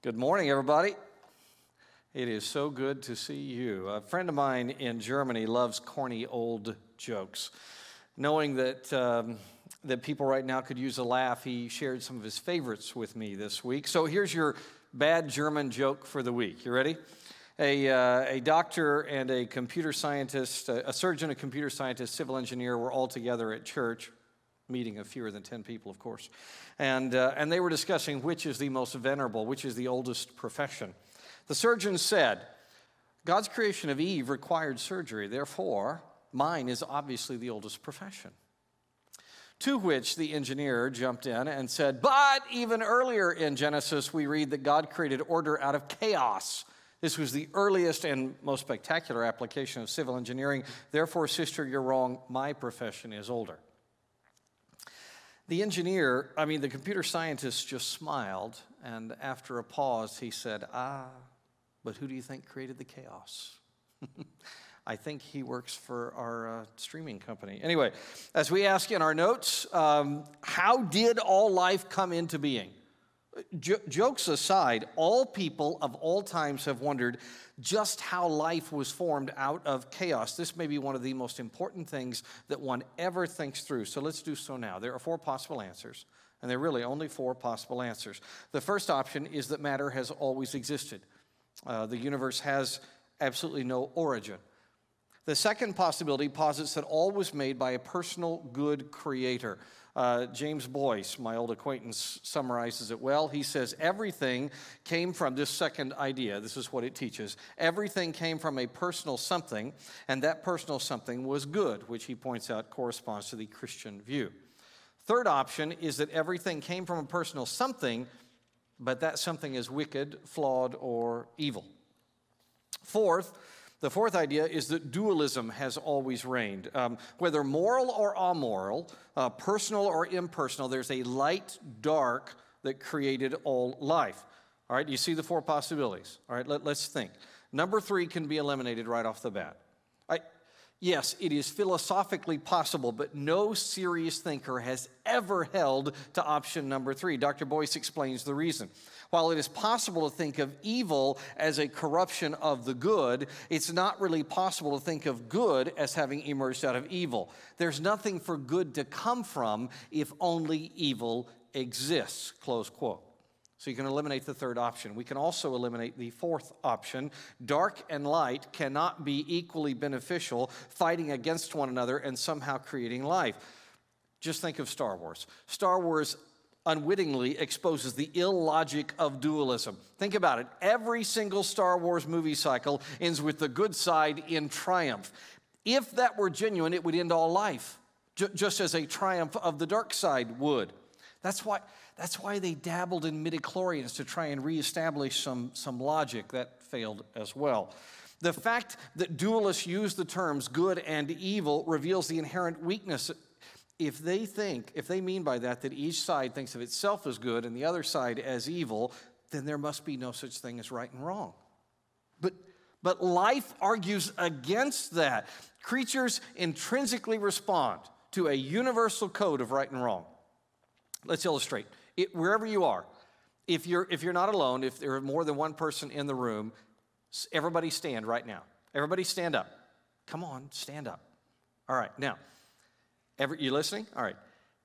Good morning, everybody. It is so good to see you. A friend of mine in Germany loves corny old jokes. Knowing that, um, that people right now could use a laugh, he shared some of his favorites with me this week. So here's your bad German joke for the week. You ready? A, uh, a doctor and a computer scientist, a, a surgeon, a computer scientist, civil engineer were all together at church meeting of fewer than 10 people, of course. And, uh, and they were discussing which is the most venerable, which is the oldest profession. The surgeon said, God's creation of Eve required surgery, therefore, mine is obviously the oldest profession. To which the engineer jumped in and said, But even earlier in Genesis, we read that God created order out of chaos. This was the earliest and most spectacular application of civil engineering. Therefore, sister, you're wrong. My profession is older. The engineer, I mean, the computer scientist just smiled, and after a pause, he said, Ah, but who do you think created the chaos? I think he works for our uh, streaming company. Anyway, as we ask in our notes, um, how did all life come into being? J- jokes aside, all people of all times have wondered just how life was formed out of chaos. This may be one of the most important things that one ever thinks through. So let's do so now. There are four possible answers, and there are really only four possible answers. The first option is that matter has always existed, uh, the universe has absolutely no origin. The second possibility posits that all was made by a personal good creator. Uh, James Boice, my old acquaintance, summarizes it well. He says, Everything came from this second idea. This is what it teaches. Everything came from a personal something, and that personal something was good, which he points out corresponds to the Christian view. Third option is that everything came from a personal something, but that something is wicked, flawed, or evil. Fourth, the fourth idea is that dualism has always reigned. Um, whether moral or amoral, uh, personal or impersonal, there's a light, dark that created all life. All right, you see the four possibilities. All right, let, us think. Number three can be eliminated right off the bat. Yes, it is philosophically possible, but no serious thinker has ever held to option number three. Dr. Boice explains the reason. While it is possible to think of evil as a corruption of the good, it's not really possible to think of good as having emerged out of evil. There's nothing for good to come from if only evil exists. Close quote. So you can eliminate the third option. We can also eliminate the fourth option. Dark and light cannot be equally beneficial, fighting against one another and somehow creating life. Just think of Star Wars. Star Wars unwittingly exposes the illogic of dualism. Think about it. Every single Star Wars movie cycle ends with the good side in triumph. If that were genuine, it would end all life, just as a triumph of the dark side would. That's why, that's why they dabbled in midichlorians to try and reestablish some, some logic. That failed as well. The fact that dualists use the terms good and evil reveals the inherent weakness if they think, if they mean by that that each side thinks of itself as good and the other side as evil, then there must be no such thing as right and wrong. But, but life argues against that. Creatures intrinsically respond to a universal code of right and wrong. Let's illustrate. It, wherever you are, if you're, if you're not alone, if there are more than one person in the room, everybody stand right now. Everybody stand up. Come on, stand up. All right, now, Every, you listening? All right.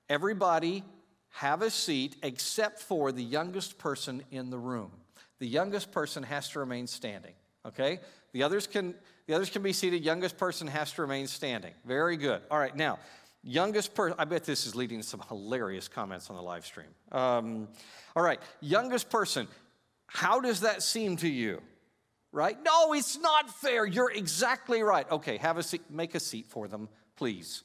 Everybody have a seat except for the youngest person in the room. The youngest person has to remain standing, okay? The others can the others can be seated. Youngest person has to remain standing. Very good. All right, now, youngest person, I bet this is leading to some hilarious comments on the live stream. Um, all right, youngest person, how does that seem to you? Right? No, it's not fair. You're exactly right. Okay, have a seat, make a seat for them, please.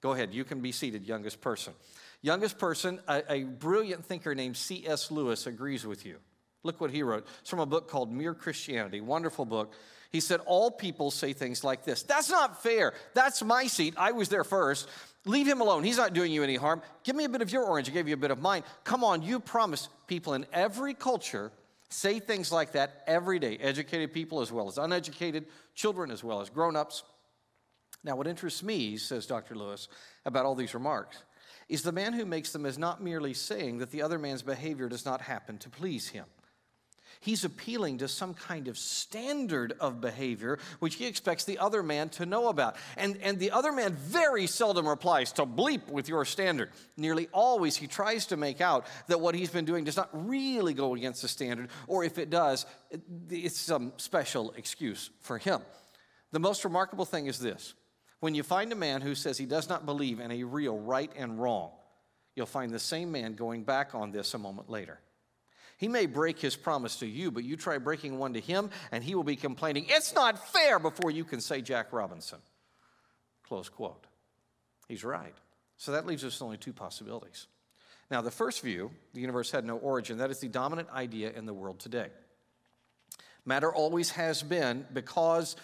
Go ahead, you can be seated, youngest person. Youngest person, a, a brilliant thinker named C.S. Lewis agrees with you. Look what he wrote. It's from a book called Mere Christianity, wonderful book. He said, All people say things like this That's not fair. That's my seat. I was there first. Leave him alone. He's not doing you any harm. Give me a bit of your orange. I gave you a bit of mine. Come on, you promise. People in every culture say things like that every day. Educated people as well as uneducated, children as well as grown ups. Now, what interests me, says Dr. Lewis, about all these remarks, is the man who makes them is not merely saying that the other man's behavior does not happen to please him. He's appealing to some kind of standard of behavior which he expects the other man to know about. And, and the other man very seldom replies to bleep with your standard. Nearly always he tries to make out that what he's been doing does not really go against the standard, or if it does, it's some special excuse for him. The most remarkable thing is this when you find a man who says he does not believe in a real right and wrong, you'll find the same man going back on this a moment later. He may break his promise to you, but you try breaking one to him, and he will be complaining, It's not fair, before you can say Jack Robinson. Close quote. He's right. So that leaves us only two possibilities. Now, the first view, the universe had no origin, that is the dominant idea in the world today. Matter always has been because,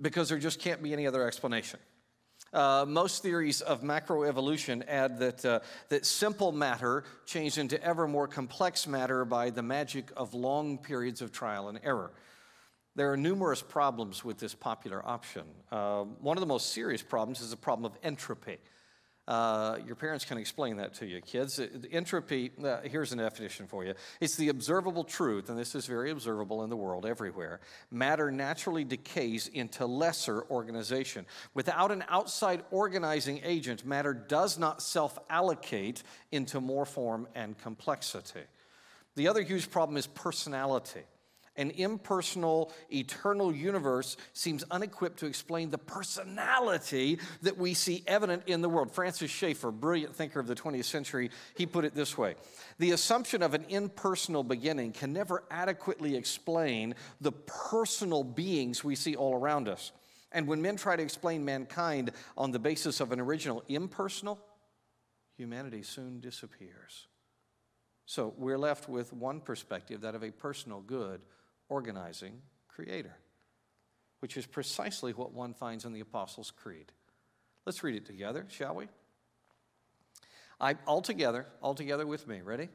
because there just can't be any other explanation. Uh, most theories of macroevolution add that, uh, that simple matter changed into ever more complex matter by the magic of long periods of trial and error. There are numerous problems with this popular option. Uh, one of the most serious problems is the problem of entropy. Uh, your parents can explain that to you, kids. Entropy, uh, here's an definition for you it's the observable truth, and this is very observable in the world everywhere. Matter naturally decays into lesser organization. Without an outside organizing agent, matter does not self allocate into more form and complexity. The other huge problem is personality an impersonal, eternal universe seems unequipped to explain the personality that we see evident in the world. Francis Schaeffer, brilliant thinker of the 20th century, he put it this way The assumption of an impersonal beginning can never adequately explain the personal beings we see all around us. And when men try to explain mankind on the basis of an original impersonal, humanity soon disappears. So we're left with one perspective that of a personal good organizing creator, which is precisely what one finds in the Apostles' Creed. Let's read it together, shall we? I, all together, all together with me, ready?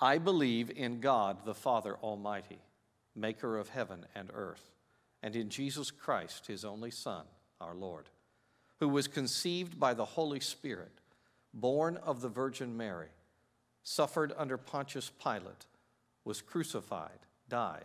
I believe in God the Father Almighty, maker of heaven and earth, and in Jesus Christ, his only Son, our Lord, who was conceived by the Holy Spirit, born of the Virgin Mary, suffered under Pontius Pilate, was crucified, died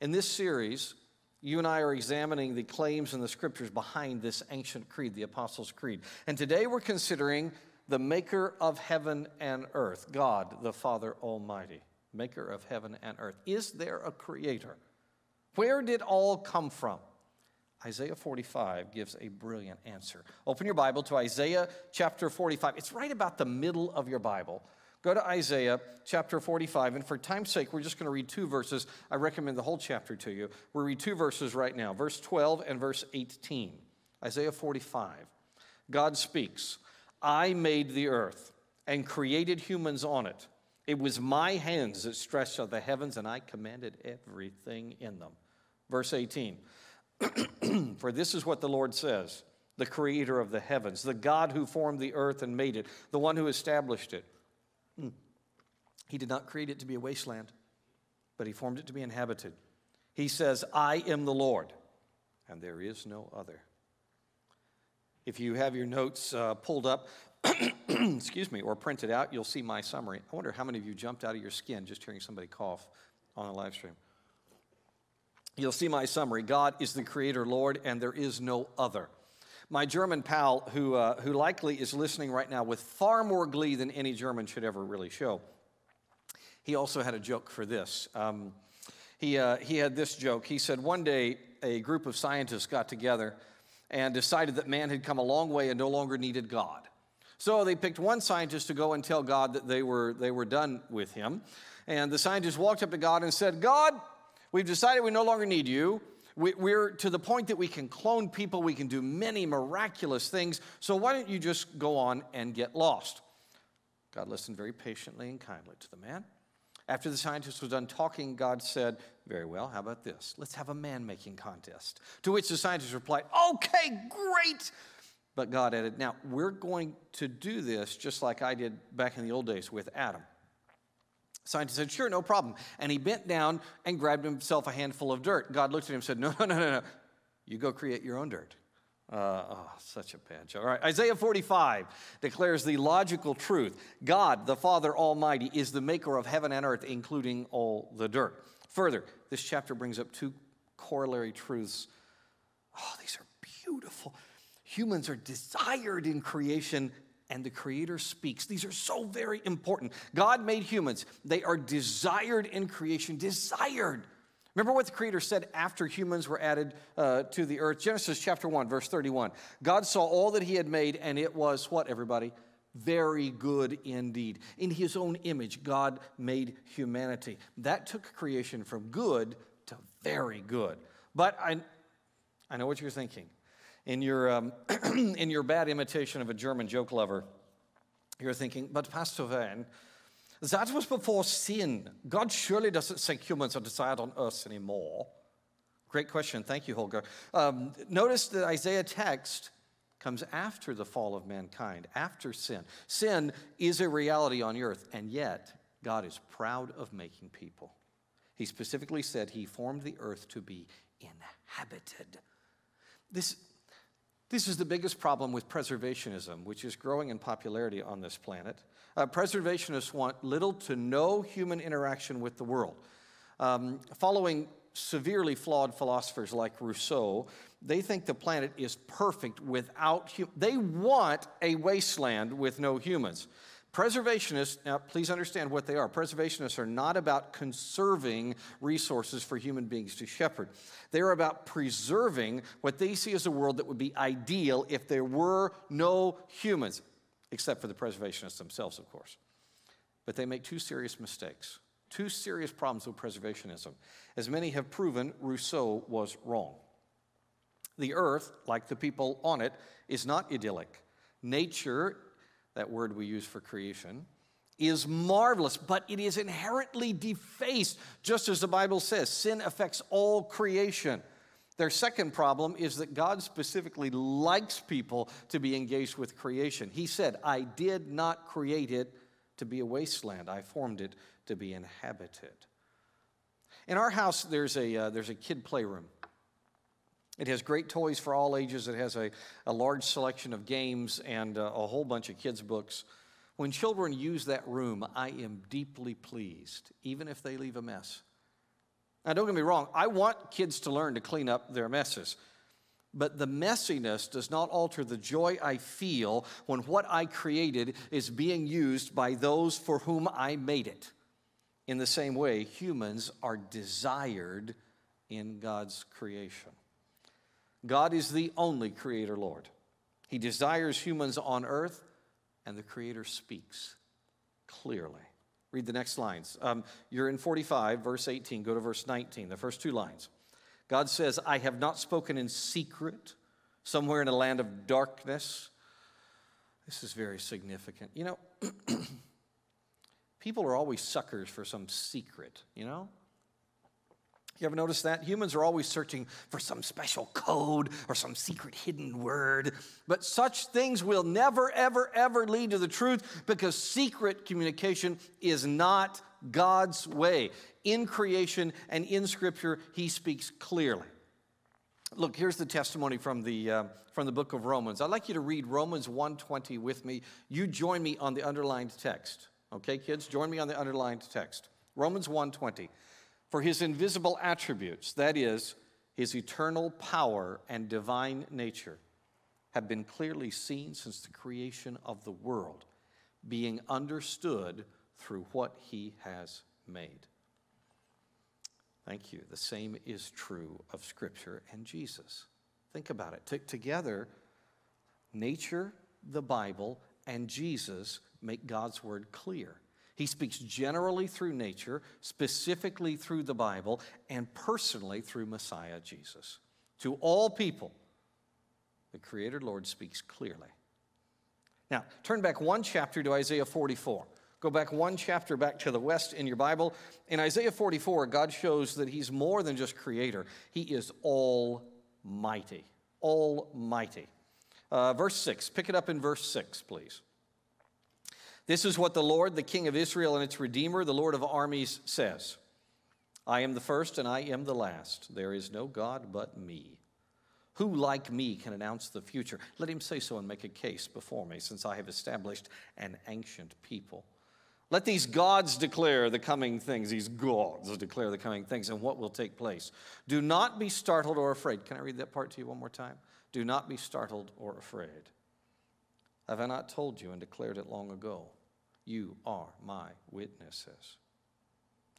In this series, you and I are examining the claims in the scriptures behind this ancient creed, the Apostles' Creed. And today we're considering the maker of heaven and earth, God the Father Almighty, maker of heaven and earth. Is there a creator? Where did all come from? Isaiah 45 gives a brilliant answer. Open your Bible to Isaiah chapter 45. It's right about the middle of your Bible. Go to Isaiah chapter 45, and for time's sake, we're just going to read two verses. I recommend the whole chapter to you. We'll read two verses right now, verse 12 and verse 18. Isaiah 45. God speaks, I made the earth and created humans on it. It was my hands that stretched out the heavens, and I commanded everything in them. Verse 18 For this is what the Lord says the creator of the heavens, the God who formed the earth and made it, the one who established it. Hmm. He did not create it to be a wasteland, but He formed it to be inhabited. He says, I am the Lord, and there is no other. If you have your notes uh, pulled up, excuse me, or printed out, you'll see my summary. I wonder how many of you jumped out of your skin just hearing somebody cough on a live stream. You'll see my summary. God is the creator, Lord, and there is no other. My German pal, who, uh, who likely is listening right now with far more glee than any German should ever really show, he also had a joke for this. Um, he, uh, he had this joke. He said, One day, a group of scientists got together and decided that man had come a long way and no longer needed God. So they picked one scientist to go and tell God that they were, they were done with him. And the scientist walked up to God and said, God, we've decided we no longer need you. We're to the point that we can clone people, we can do many miraculous things. So why don't you just go on and get lost? God listened very patiently and kindly to the man. After the scientist was done talking, God said, Very well, how about this? Let's have a man making contest. To which the scientist replied, Okay, great. But God added, Now, we're going to do this just like I did back in the old days with Adam. Scientist said, Sure, no problem. And he bent down and grabbed himself a handful of dirt. God looked at him and said, No, no, no, no, no. You go create your own dirt. Uh, oh, such a joke. All right, Isaiah 45 declares the logical truth God, the Father Almighty, is the maker of heaven and earth, including all the dirt. Further, this chapter brings up two corollary truths. Oh, these are beautiful. Humans are desired in creation, and the Creator speaks. These are so very important. God made humans, they are desired in creation, desired. Remember what the Creator said after humans were added uh, to the earth? Genesis chapter 1, verse 31. God saw all that He had made, and it was what, everybody? Very good indeed. In His own image, God made humanity. That took creation from good to very good. But I, I know what you're thinking. In your, um, in your bad imitation of a German joke lover, you're thinking, but Pastor Van, that was before sin. God surely doesn't think humans are desired on earth anymore. Great question. Thank you, Holger. Um, notice the Isaiah text comes after the fall of mankind, after sin. Sin is a reality on earth, and yet God is proud of making people. He specifically said he formed the earth to be inhabited. This, this is the biggest problem with preservationism, which is growing in popularity on this planet. Uh, preservationists want little to no human interaction with the world. Um, following severely flawed philosophers like Rousseau, they think the planet is perfect without hum- they want a wasteland with no humans. Preservationists, now please understand what they are. Preservationists are not about conserving resources for human beings to shepherd. They are about preserving what they see as a world that would be ideal if there were no humans except for the preservationists themselves, of course. But they make two serious mistakes, two serious problems with preservationism. As many have proven, Rousseau was wrong. The earth, like the people on it, is not idyllic. Nature, that word we use for creation, is marvelous, but it is inherently defaced, just as the Bible says. Sin affects all creation. Their second problem is that God specifically likes people to be engaged with creation. He said, I did not create it to be a wasteland, I formed it to be inhabited. In our house, there's a, uh, there's a kid playroom. It has great toys for all ages. It has a, a large selection of games and uh, a whole bunch of kids' books. When children use that room, I am deeply pleased, even if they leave a mess. Now, don't get me wrong, I want kids to learn to clean up their messes. But the messiness does not alter the joy I feel when what I created is being used by those for whom I made it. In the same way, humans are desired in God's creation. God is the only creator Lord. He desires humans on earth, and the Creator speaks clearly. Read the next lines. Um, you're in 45, verse 18. Go to verse 19, the first two lines. God says, I have not spoken in secret, somewhere in a land of darkness. This is very significant. You know, people are always suckers for some secret, you know? You ever notice that? Humans are always searching for some special code or some secret hidden word. But such things will never, ever, ever lead to the truth because secret communication is not God's way. In creation and in Scripture, He speaks clearly. Look, here's the testimony from the, uh, from the book of Romans. I'd like you to read Romans 1.20 with me. You join me on the underlined text. Okay, kids? Join me on the underlined text. Romans 1.20 for his invisible attributes, that is, his eternal power and divine nature, have been clearly seen since the creation of the world, being understood through what he has made. Thank you. The same is true of Scripture and Jesus. Think about it. Together, nature, the Bible, and Jesus make God's word clear. He speaks generally through nature, specifically through the Bible, and personally through Messiah Jesus. To all people, the Creator Lord speaks clearly. Now, turn back one chapter to Isaiah 44. Go back one chapter back to the west in your Bible. In Isaiah 44, God shows that He's more than just creator, He is almighty. Almighty. Uh, verse 6, pick it up in verse 6, please. This is what the Lord, the King of Israel and its Redeemer, the Lord of armies, says I am the first and I am the last. There is no God but me. Who, like me, can announce the future? Let him say so and make a case before me, since I have established an ancient people. Let these gods declare the coming things, these gods declare the coming things and what will take place. Do not be startled or afraid. Can I read that part to you one more time? Do not be startled or afraid. Have I not told you and declared it long ago? You are my witnesses.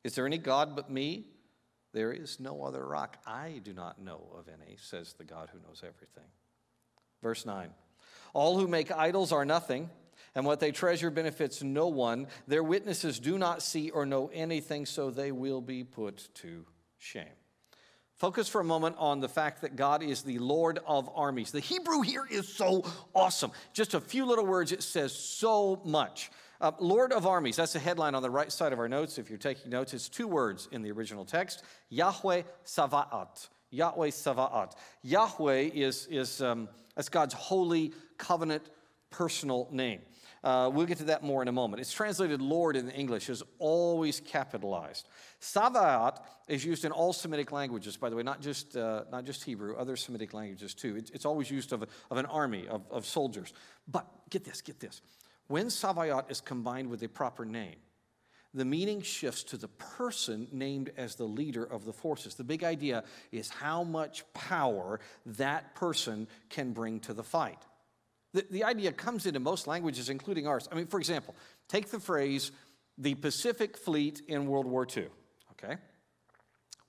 Is there any God but me? There is no other rock. I do not know of any, says the God who knows everything. Verse 9 All who make idols are nothing, and what they treasure benefits no one. Their witnesses do not see or know anything, so they will be put to shame. Focus for a moment on the fact that God is the Lord of armies. The Hebrew here is so awesome. Just a few little words, it says so much. Uh, Lord of armies, that's the headline on the right side of our notes. If you're taking notes, it's two words in the original text Yahweh Savaat. Yahweh Savaat. Yahweh is, is um, that's God's holy covenant personal name. Uh, we'll get to that more in a moment. It's translated Lord in English, is always capitalized. Savaat is used in all Semitic languages, by the way, not just, uh, not just Hebrew, other Semitic languages too. It's, it's always used of, of an army, of, of soldiers. But get this, get this. When Sabaoth is combined with a proper name, the meaning shifts to the person named as the leader of the forces. The big idea is how much power that person can bring to the fight. The, the idea comes into most languages, including ours. I mean, for example, take the phrase the Pacific Fleet in World War II, okay?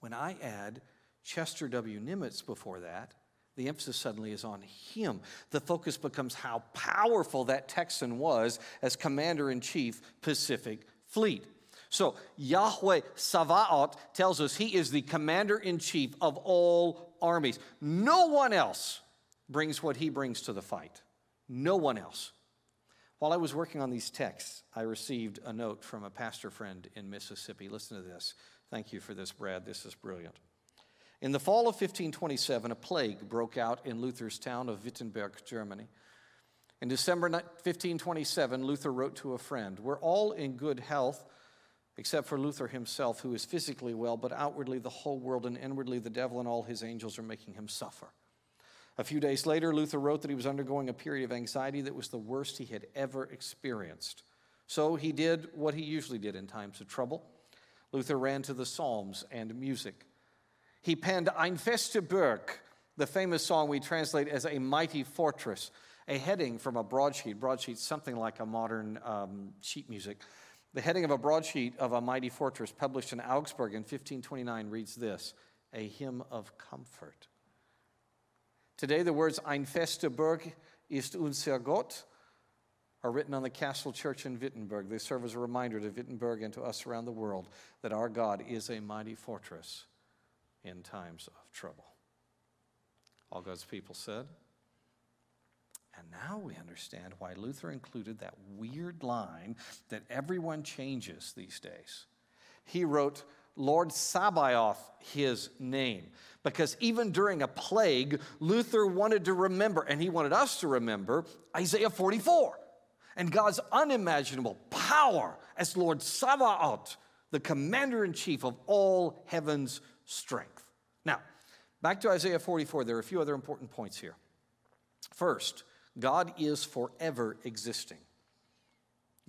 When I add Chester W. Nimitz before that, the emphasis suddenly is on him. The focus becomes how powerful that Texan was as commander in chief, Pacific Fleet. So Yahweh Savaot tells us he is the commander in chief of all armies. No one else brings what he brings to the fight. No one else. While I was working on these texts, I received a note from a pastor friend in Mississippi. Listen to this. Thank you for this, Brad. This is brilliant. In the fall of 1527, a plague broke out in Luther's town of Wittenberg, Germany. In December 1527, Luther wrote to a friend We're all in good health, except for Luther himself, who is physically well, but outwardly the whole world and inwardly the devil and all his angels are making him suffer. A few days later, Luther wrote that he was undergoing a period of anxiety that was the worst he had ever experienced. So he did what he usually did in times of trouble. Luther ran to the Psalms and music. He penned Ein feste Burg, the famous song we translate as a mighty fortress, a heading from a broadsheet. Broadsheet, something like a modern um, sheet music. The heading of a broadsheet of a mighty fortress published in Augsburg in 1529 reads this A hymn of comfort. Today, the words Ein feste Burg ist unser Gott are written on the castle church in Wittenberg. They serve as a reminder to Wittenberg and to us around the world that our God is a mighty fortress in times of trouble. All God's people said. And now we understand why Luther included that weird line that everyone changes these days. He wrote, Lord Sabaoth, his name. Because even during a plague, Luther wanted to remember, and he wanted us to remember, Isaiah 44 and God's unimaginable power as Lord Sabaoth, the commander in chief of all heaven's strength. Now, back to Isaiah 44, there are a few other important points here. First, God is forever existing.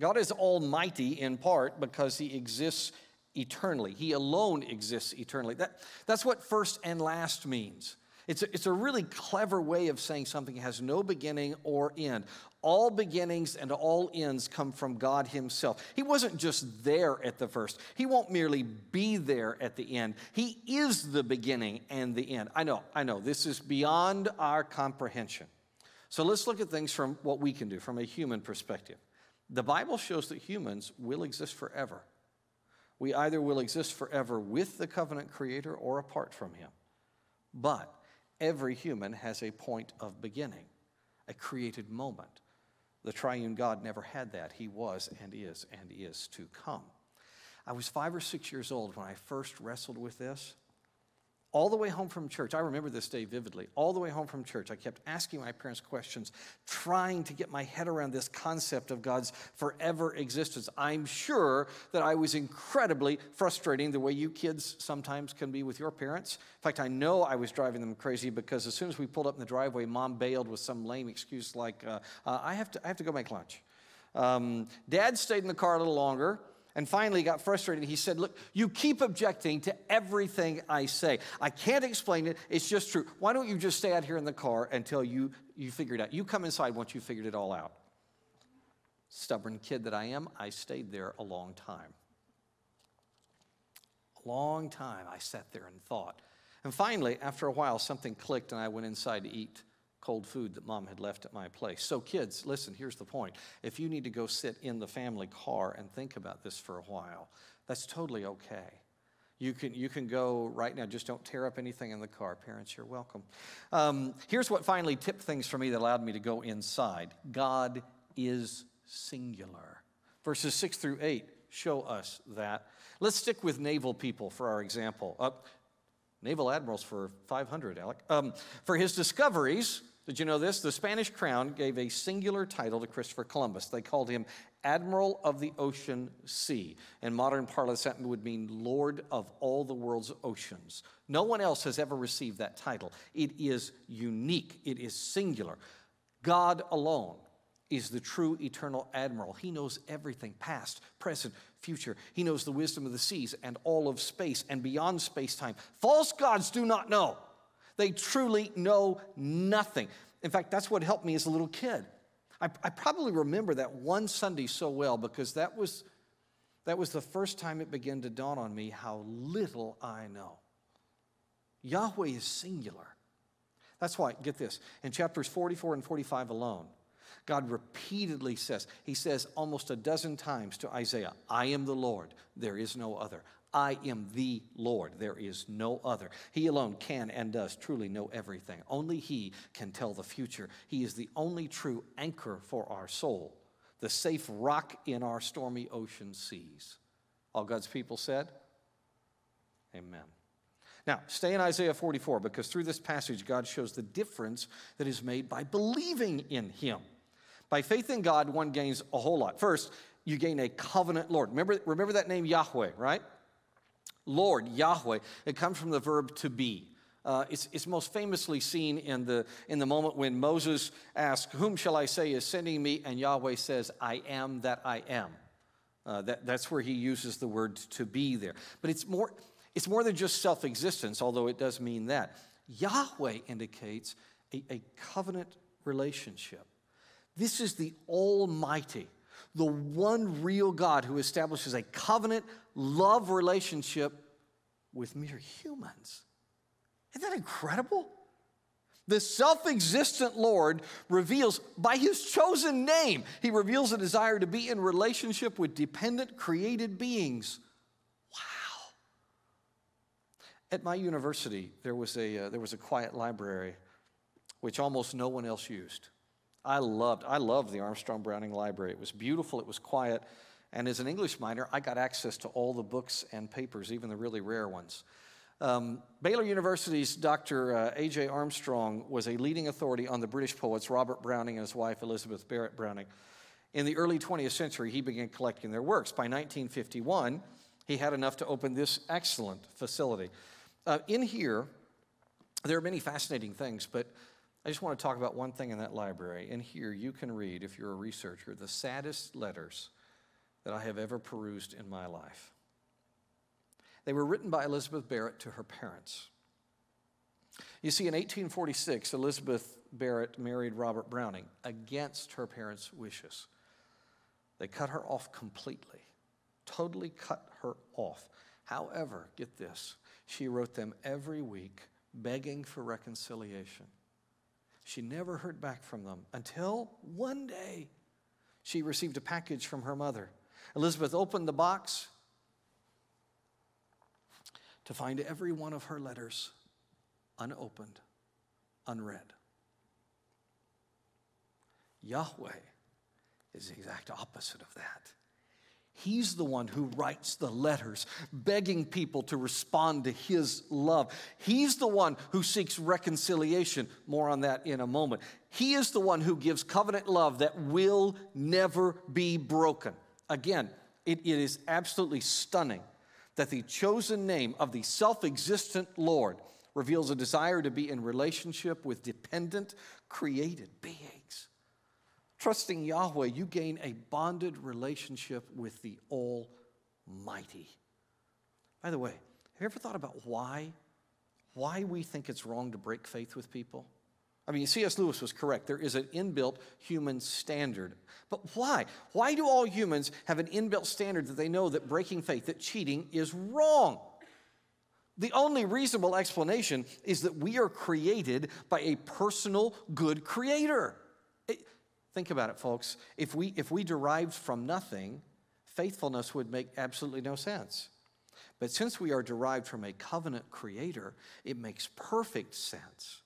God is almighty in part because he exists eternally. He alone exists eternally. That, that's what first and last means. It's a, it's a really clever way of saying something has no beginning or end. All beginnings and all ends come from God Himself. He wasn't just there at the first, He won't merely be there at the end. He is the beginning and the end. I know, I know, this is beyond our comprehension. So let's look at things from what we can do from a human perspective. The Bible shows that humans will exist forever. We either will exist forever with the covenant creator or apart from him. But every human has a point of beginning, a created moment The triune God never had that. He was and is and is to come. I was five or six years old when I first wrestled with this. All the way home from church, I remember this day vividly. All the way home from church, I kept asking my parents questions, trying to get my head around this concept of God's forever existence. I'm sure that I was incredibly frustrating the way you kids sometimes can be with your parents. In fact, I know I was driving them crazy because as soon as we pulled up in the driveway, mom bailed with some lame excuse like, uh, uh, I, have to, I have to go make lunch. Um, Dad stayed in the car a little longer and finally got frustrated. He said, Look, you keep objecting to everything I say. I can't explain it. It's just true. Why don't you just stay out here in the car until you, you figure it out? You come inside once you figured it all out. Stubborn kid that I am, I stayed there a long time. A long time I sat there and thought. And finally, after a while, something clicked and I went inside to eat cold food that mom had left at my place. So, kids, listen, here's the point. If you need to go sit in the family car and think about this for a while, that's totally okay. You can, you can go right now, just don't tear up anything in the car. Parents, you're welcome. Um, here's what finally tipped things for me that allowed me to go inside God is singular. Verses 6 through 8 show us that. Let's stick with naval people for our example. Uh, naval admirals for 500, Alec. Um, for his discoveries, did you know this? The Spanish crown gave a singular title to Christopher Columbus. They called him Admiral of the Ocean Sea. In modern parlance, that would mean Lord of all the world's oceans. No one else has ever received that title. It is unique, it is singular. God alone is the true eternal admiral. He knows everything past, present, future. He knows the wisdom of the seas and all of space and beyond space time. False gods do not know. They truly know nothing. In fact, that's what helped me as a little kid. I, I probably remember that one Sunday so well because that was, that was the first time it began to dawn on me how little I know. Yahweh is singular. That's why, get this, in chapters 44 and 45 alone, God repeatedly says, He says almost a dozen times to Isaiah, I am the Lord, there is no other. I am the Lord. There is no other. He alone can and does truly know everything. Only He can tell the future. He is the only true anchor for our soul, the safe rock in our stormy ocean seas. All God's people said, Amen. Now, stay in Isaiah 44 because through this passage, God shows the difference that is made by believing in Him. By faith in God, one gains a whole lot. First, you gain a covenant Lord. Remember, remember that name Yahweh, right? Lord, Yahweh, it comes from the verb to be. Uh, it's, it's most famously seen in the, in the moment when Moses asks, Whom shall I say is sending me? And Yahweh says, I am that I am. Uh, that, that's where he uses the word to be there. But it's more, it's more than just self existence, although it does mean that. Yahweh indicates a, a covenant relationship. This is the Almighty, the one real God who establishes a covenant love relationship with mere humans. Isn't that incredible? The self existent Lord reveals by his chosen name, he reveals a desire to be in relationship with dependent created beings. Wow. At my university, there was a, uh, there was a quiet library which almost no one else used. I loved, I loved the Armstrong Browning Library. It was beautiful, it was quiet. And as an English minor, I got access to all the books and papers, even the really rare ones. Um, Baylor University's Dr. Uh, A.J. Armstrong was a leading authority on the British poets Robert Browning and his wife Elizabeth Barrett Browning. In the early 20th century, he began collecting their works. By 1951, he had enough to open this excellent facility. Uh, in here, there are many fascinating things, but I just want to talk about one thing in that library. In here, you can read, if you're a researcher, the saddest letters that I have ever perused in my life. They were written by Elizabeth Barrett to her parents. You see, in 1846, Elizabeth Barrett married Robert Browning against her parents' wishes. They cut her off completely, totally cut her off. However, get this, she wrote them every week begging for reconciliation. She never heard back from them until one day she received a package from her mother. Elizabeth opened the box to find every one of her letters unopened, unread. Yahweh is the exact opposite of that. He's the one who writes the letters, begging people to respond to his love. He's the one who seeks reconciliation. More on that in a moment. He is the one who gives covenant love that will never be broken. Again, it, it is absolutely stunning that the chosen name of the self existent Lord reveals a desire to be in relationship with dependent, created beings. Trusting Yahweh, you gain a bonded relationship with the Almighty. By the way, have you ever thought about why? Why we think it's wrong to break faith with people? I mean, C.S. Lewis was correct. There is an inbuilt human standard. But why? Why do all humans have an inbuilt standard that they know that breaking faith, that cheating is wrong? The only reasonable explanation is that we are created by a personal good creator. It, think about it, folks. If we, if we derived from nothing, faithfulness would make absolutely no sense. But since we are derived from a covenant creator, it makes perfect sense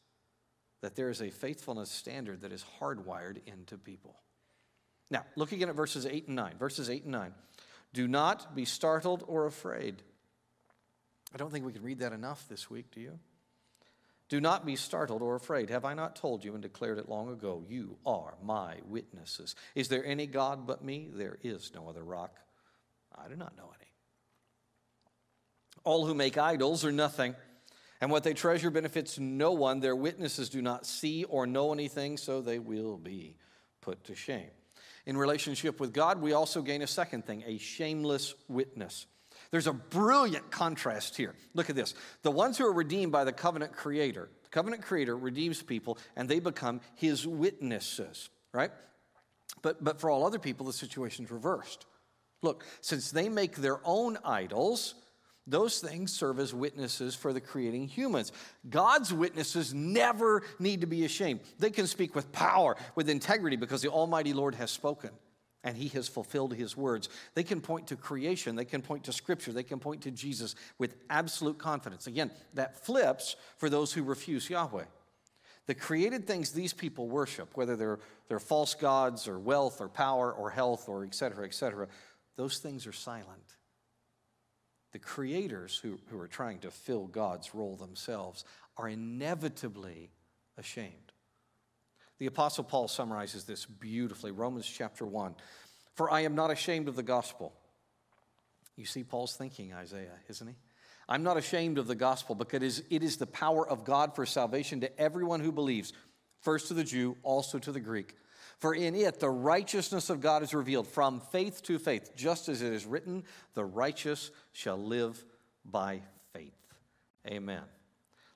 that there is a faithfulness standard that is hardwired into people. Now, look again at verses 8 and 9. Verses 8 and 9. Do not be startled or afraid. I don't think we can read that enough this week, do you? Do not be startled or afraid. Have I not told you and declared it long ago? You are my witnesses. Is there any God but me? There is no other rock. I do not know any. All who make idols are nothing, and what they treasure benefits no one. Their witnesses do not see or know anything, so they will be put to shame. In relationship with God, we also gain a second thing a shameless witness. There's a brilliant contrast here. Look at this. The ones who are redeemed by the covenant creator, the covenant creator redeems people and they become his witnesses, right? But, but for all other people, the situation's reversed. Look, since they make their own idols, those things serve as witnesses for the creating humans. God's witnesses never need to be ashamed. They can speak with power, with integrity, because the Almighty Lord has spoken and he has fulfilled his words. They can point to creation, they can point to scripture, they can point to Jesus with absolute confidence. Again, that flips for those who refuse Yahweh. The created things these people worship, whether they're, they're false gods or wealth or power or health or et cetera, et cetera, those things are silent. The creators who, who are trying to fill God's role themselves are inevitably ashamed. The Apostle Paul summarizes this beautifully. Romans chapter 1. For I am not ashamed of the gospel. You see Paul's thinking, Isaiah, isn't he? I'm not ashamed of the gospel because it is the power of God for salvation to everyone who believes, first to the Jew, also to the Greek. For in it the righteousness of God is revealed from faith to faith, just as it is written, the righteous shall live by faith. Amen.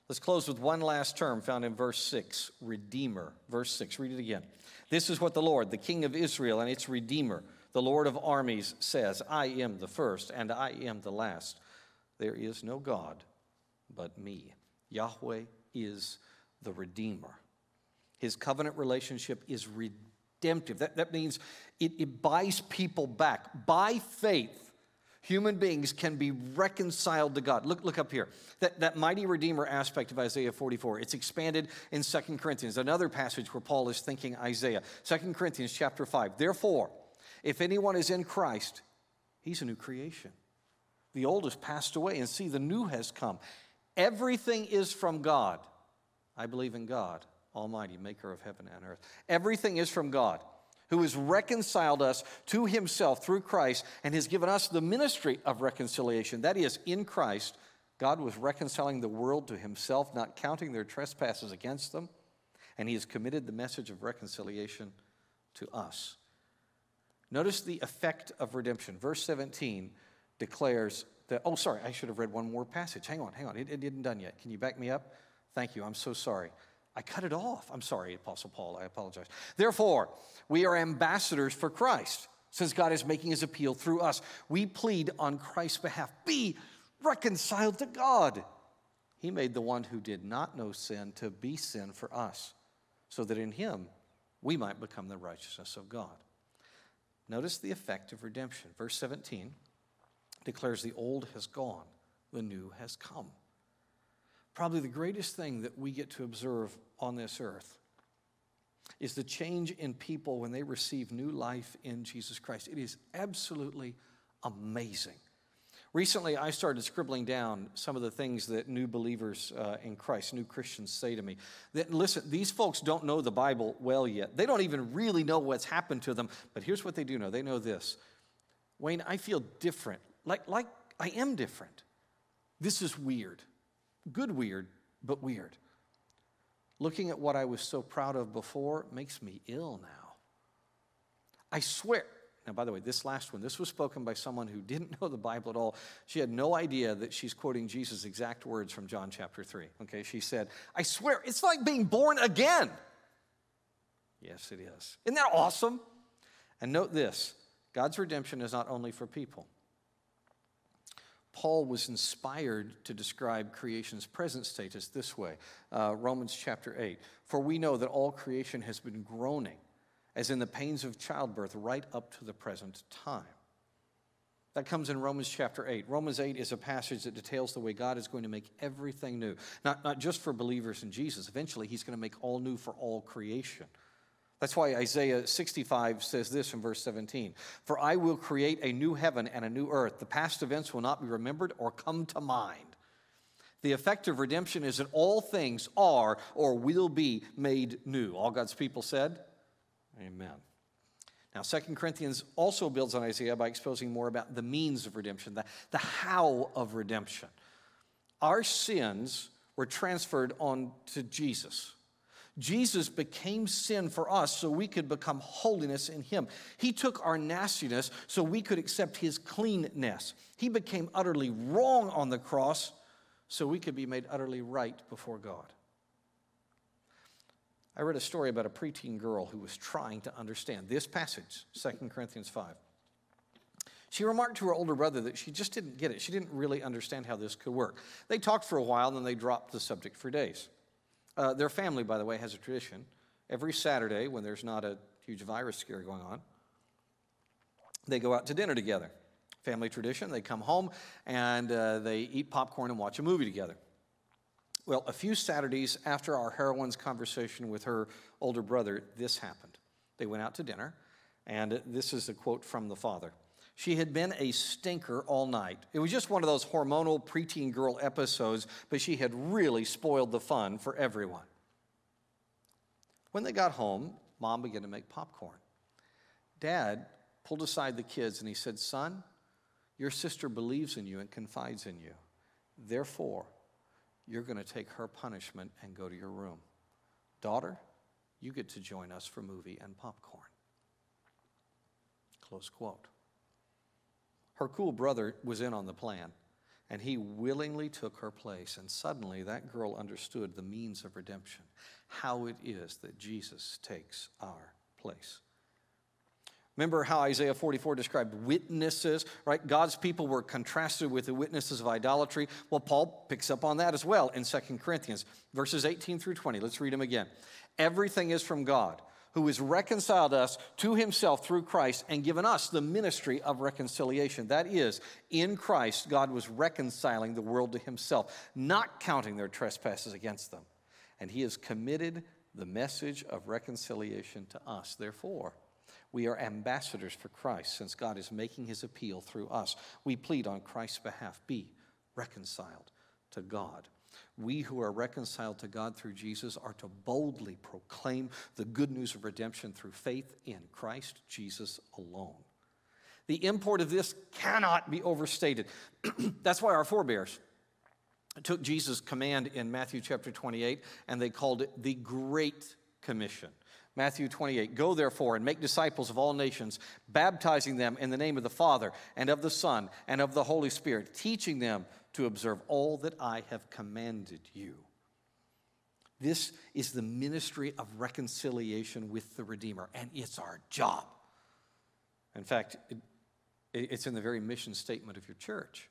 Let's close with one last term found in verse 6 Redeemer. Verse 6, read it again. This is what the Lord, the King of Israel and its Redeemer, the Lord of armies, says I am the first and I am the last. There is no God but me. Yahweh is the Redeemer. His covenant relationship is redemptive. That, that means it, it buys people back by faith Human beings can be reconciled to God. Look, look up here. That, that mighty Redeemer aspect of Isaiah 44, it's expanded in Second Corinthians, another passage where Paul is thinking Isaiah. Second Corinthians chapter 5. Therefore, if anyone is in Christ, he's a new creation. The old has passed away, and see, the new has come. Everything is from God. I believe in God, Almighty, maker of heaven and earth. Everything is from God who has reconciled us to himself through Christ and has given us the ministry of reconciliation. That is, in Christ, God was reconciling the world to himself, not counting their trespasses against them, and he has committed the message of reconciliation to us. Notice the effect of redemption. Verse 17 declares that, oh, sorry, I should have read one more passage. Hang on, hang on, it, it isn't done yet. Can you back me up? Thank you, I'm so sorry. I cut it off. I'm sorry, Apostle Paul, I apologize. Therefore, we are ambassadors for Christ, since God is making his appeal through us. We plead on Christ's behalf be reconciled to God. He made the one who did not know sin to be sin for us, so that in him we might become the righteousness of God. Notice the effect of redemption. Verse 17 declares the old has gone, the new has come probably the greatest thing that we get to observe on this earth is the change in people when they receive new life in Jesus Christ. It is absolutely amazing. Recently, I started scribbling down some of the things that new believers uh, in Christ, new Christians say to me. That, listen, these folks don't know the Bible well yet. They don't even really know what's happened to them. But here's what they do know they know this Wayne, I feel different. Like, like I am different. This is weird. Good weird, but weird. Looking at what I was so proud of before makes me ill now. I swear. Now, by the way, this last one, this was spoken by someone who didn't know the Bible at all. She had no idea that she's quoting Jesus' exact words from John chapter 3. Okay, she said, I swear, it's like being born again. Yes, it is. Isn't that awesome? And note this God's redemption is not only for people, Paul was inspired to describe creation's present status this way uh, Romans chapter 8. For we know that all creation has been groaning, as in the pains of childbirth, right up to the present time. That comes in Romans chapter 8. Romans 8 is a passage that details the way God is going to make everything new, not, not just for believers in Jesus. Eventually, He's going to make all new for all creation. That's why Isaiah 65 says this in verse 17 For I will create a new heaven and a new earth. The past events will not be remembered or come to mind. The effect of redemption is that all things are or will be made new. All God's people said, Amen. Now, 2 Corinthians also builds on Isaiah by exposing more about the means of redemption, the, the how of redemption. Our sins were transferred on to Jesus. Jesus became sin for us so we could become holiness in him. He took our nastiness so we could accept his cleanness. He became utterly wrong on the cross so we could be made utterly right before God. I read a story about a preteen girl who was trying to understand this passage, 2 Corinthians 5. She remarked to her older brother that she just didn't get it. She didn't really understand how this could work. They talked for a while, and then they dropped the subject for days. Uh, their family, by the way, has a tradition. Every Saturday, when there's not a huge virus scare going on, they go out to dinner together. Family tradition. They come home and uh, they eat popcorn and watch a movie together. Well, a few Saturdays after our heroine's conversation with her older brother, this happened. They went out to dinner, and this is a quote from the father. She had been a stinker all night. It was just one of those hormonal preteen girl episodes, but she had really spoiled the fun for everyone. When they got home, mom began to make popcorn. Dad pulled aside the kids and he said, Son, your sister believes in you and confides in you. Therefore, you're going to take her punishment and go to your room. Daughter, you get to join us for movie and popcorn. Close quote. Her cool brother was in on the plan, and he willingly took her place. And suddenly, that girl understood the means of redemption, how it is that Jesus takes our place. Remember how Isaiah 44 described witnesses, right? God's people were contrasted with the witnesses of idolatry. Well, Paul picks up on that as well in 2 Corinthians, verses 18 through 20. Let's read them again. Everything is from God who has reconciled us to himself through Christ and given us the ministry of reconciliation. That is, in Christ, God was reconciling the world to himself, not counting their trespasses against them. And he has committed the message of reconciliation to us. Therefore, we are ambassadors for Christ since God is making his appeal through us. We plead on Christ's behalf be reconciled to God. We who are reconciled to God through Jesus are to boldly proclaim the good news of redemption through faith in Christ Jesus alone. The import of this cannot be overstated. That's why our forebears took Jesus' command in Matthew chapter 28 and they called it the Great Commission. Matthew 28 Go therefore and make disciples of all nations, baptizing them in the name of the Father and of the Son and of the Holy Spirit, teaching them to observe all that I have commanded you. This is the ministry of reconciliation with the Redeemer, and it's our job. In fact, it, it's in the very mission statement of your church.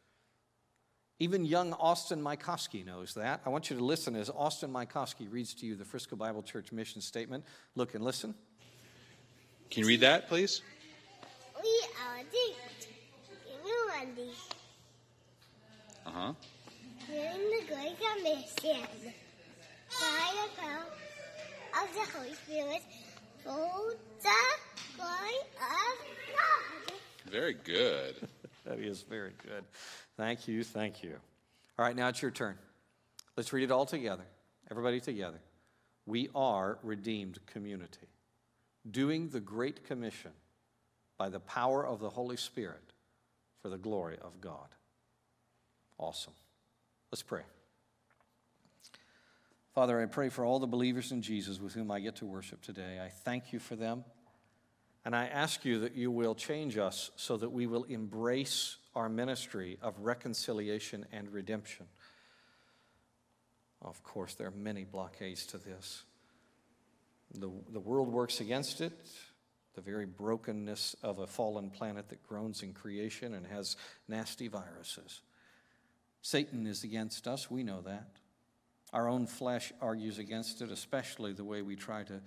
Even young Austin Mykoski knows that. I want you to listen as Austin Mykoski reads to you the Frisco Bible Church mission statement. Look and listen. Can you read that, please? We are the uh huh. Hearing the Great Commission by the power of the Holy Spirit, to the glory of God. Very good. That is very good. Thank you, thank you. All right, now it's your turn. Let's read it all together. Everybody together. We are redeemed community, doing the Great Commission by the power of the Holy Spirit for the glory of God. Awesome. Let's pray. Father, I pray for all the believers in Jesus with whom I get to worship today. I thank you for them. And I ask you that you will change us so that we will embrace our ministry of reconciliation and redemption. Of course, there are many blockades to this. The, the world works against it, the very brokenness of a fallen planet that groans in creation and has nasty viruses. Satan is against us, we know that. Our own flesh argues against it, especially the way we try to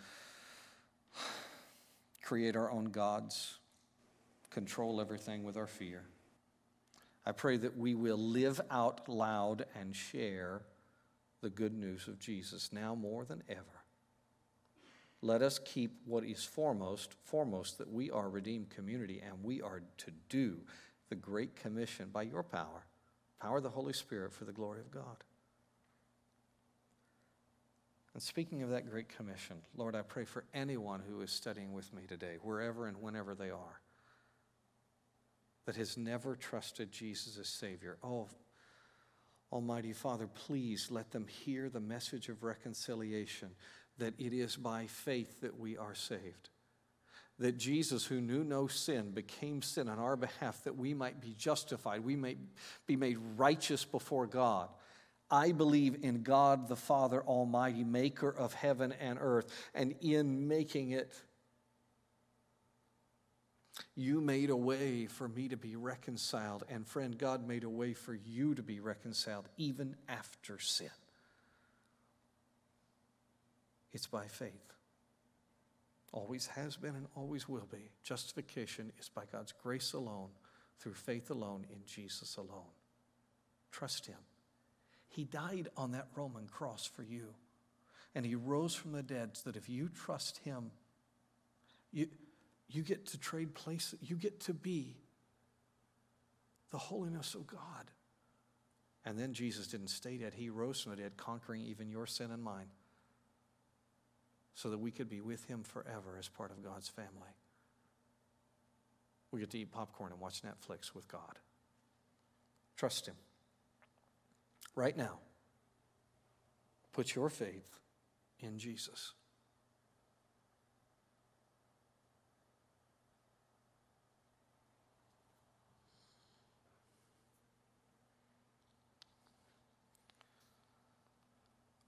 create our own gods, control everything with our fear. I pray that we will live out loud and share the good news of Jesus now more than ever. Let us keep what is foremost, foremost that we are redeemed community and we are to do the Great Commission by your power, power of the Holy Spirit for the glory of God. And speaking of that Great Commission, Lord, I pray for anyone who is studying with me today, wherever and whenever they are, that has never trusted Jesus as Savior. Oh, Almighty Father, please let them hear the message of reconciliation that it is by faith that we are saved. That Jesus, who knew no sin, became sin on our behalf that we might be justified, we may be made righteous before God. I believe in God the Father Almighty, maker of heaven and earth, and in making it, you made a way for me to be reconciled. And friend, God made a way for you to be reconciled even after sin. It's by faith. Always has been and always will be. Justification is by God's grace alone, through faith alone, in Jesus alone. Trust Him. He died on that Roman cross for you. And He rose from the dead so that if you trust Him, you, you get to trade places, you get to be the holiness of God. And then Jesus didn't stay dead, He rose from the dead, conquering even your sin and mine so that we could be with him forever as part of God's family. We get to eat popcorn and watch Netflix with God. Trust him. Right now, put your faith in Jesus.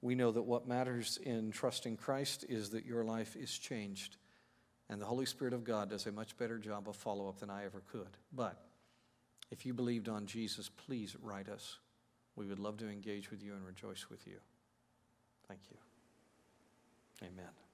We know that what matters in trusting Christ is that your life is changed. And the Holy Spirit of God does a much better job of follow up than I ever could. But if you believed on Jesus, please write us. We would love to engage with you and rejoice with you. Thank you. Amen.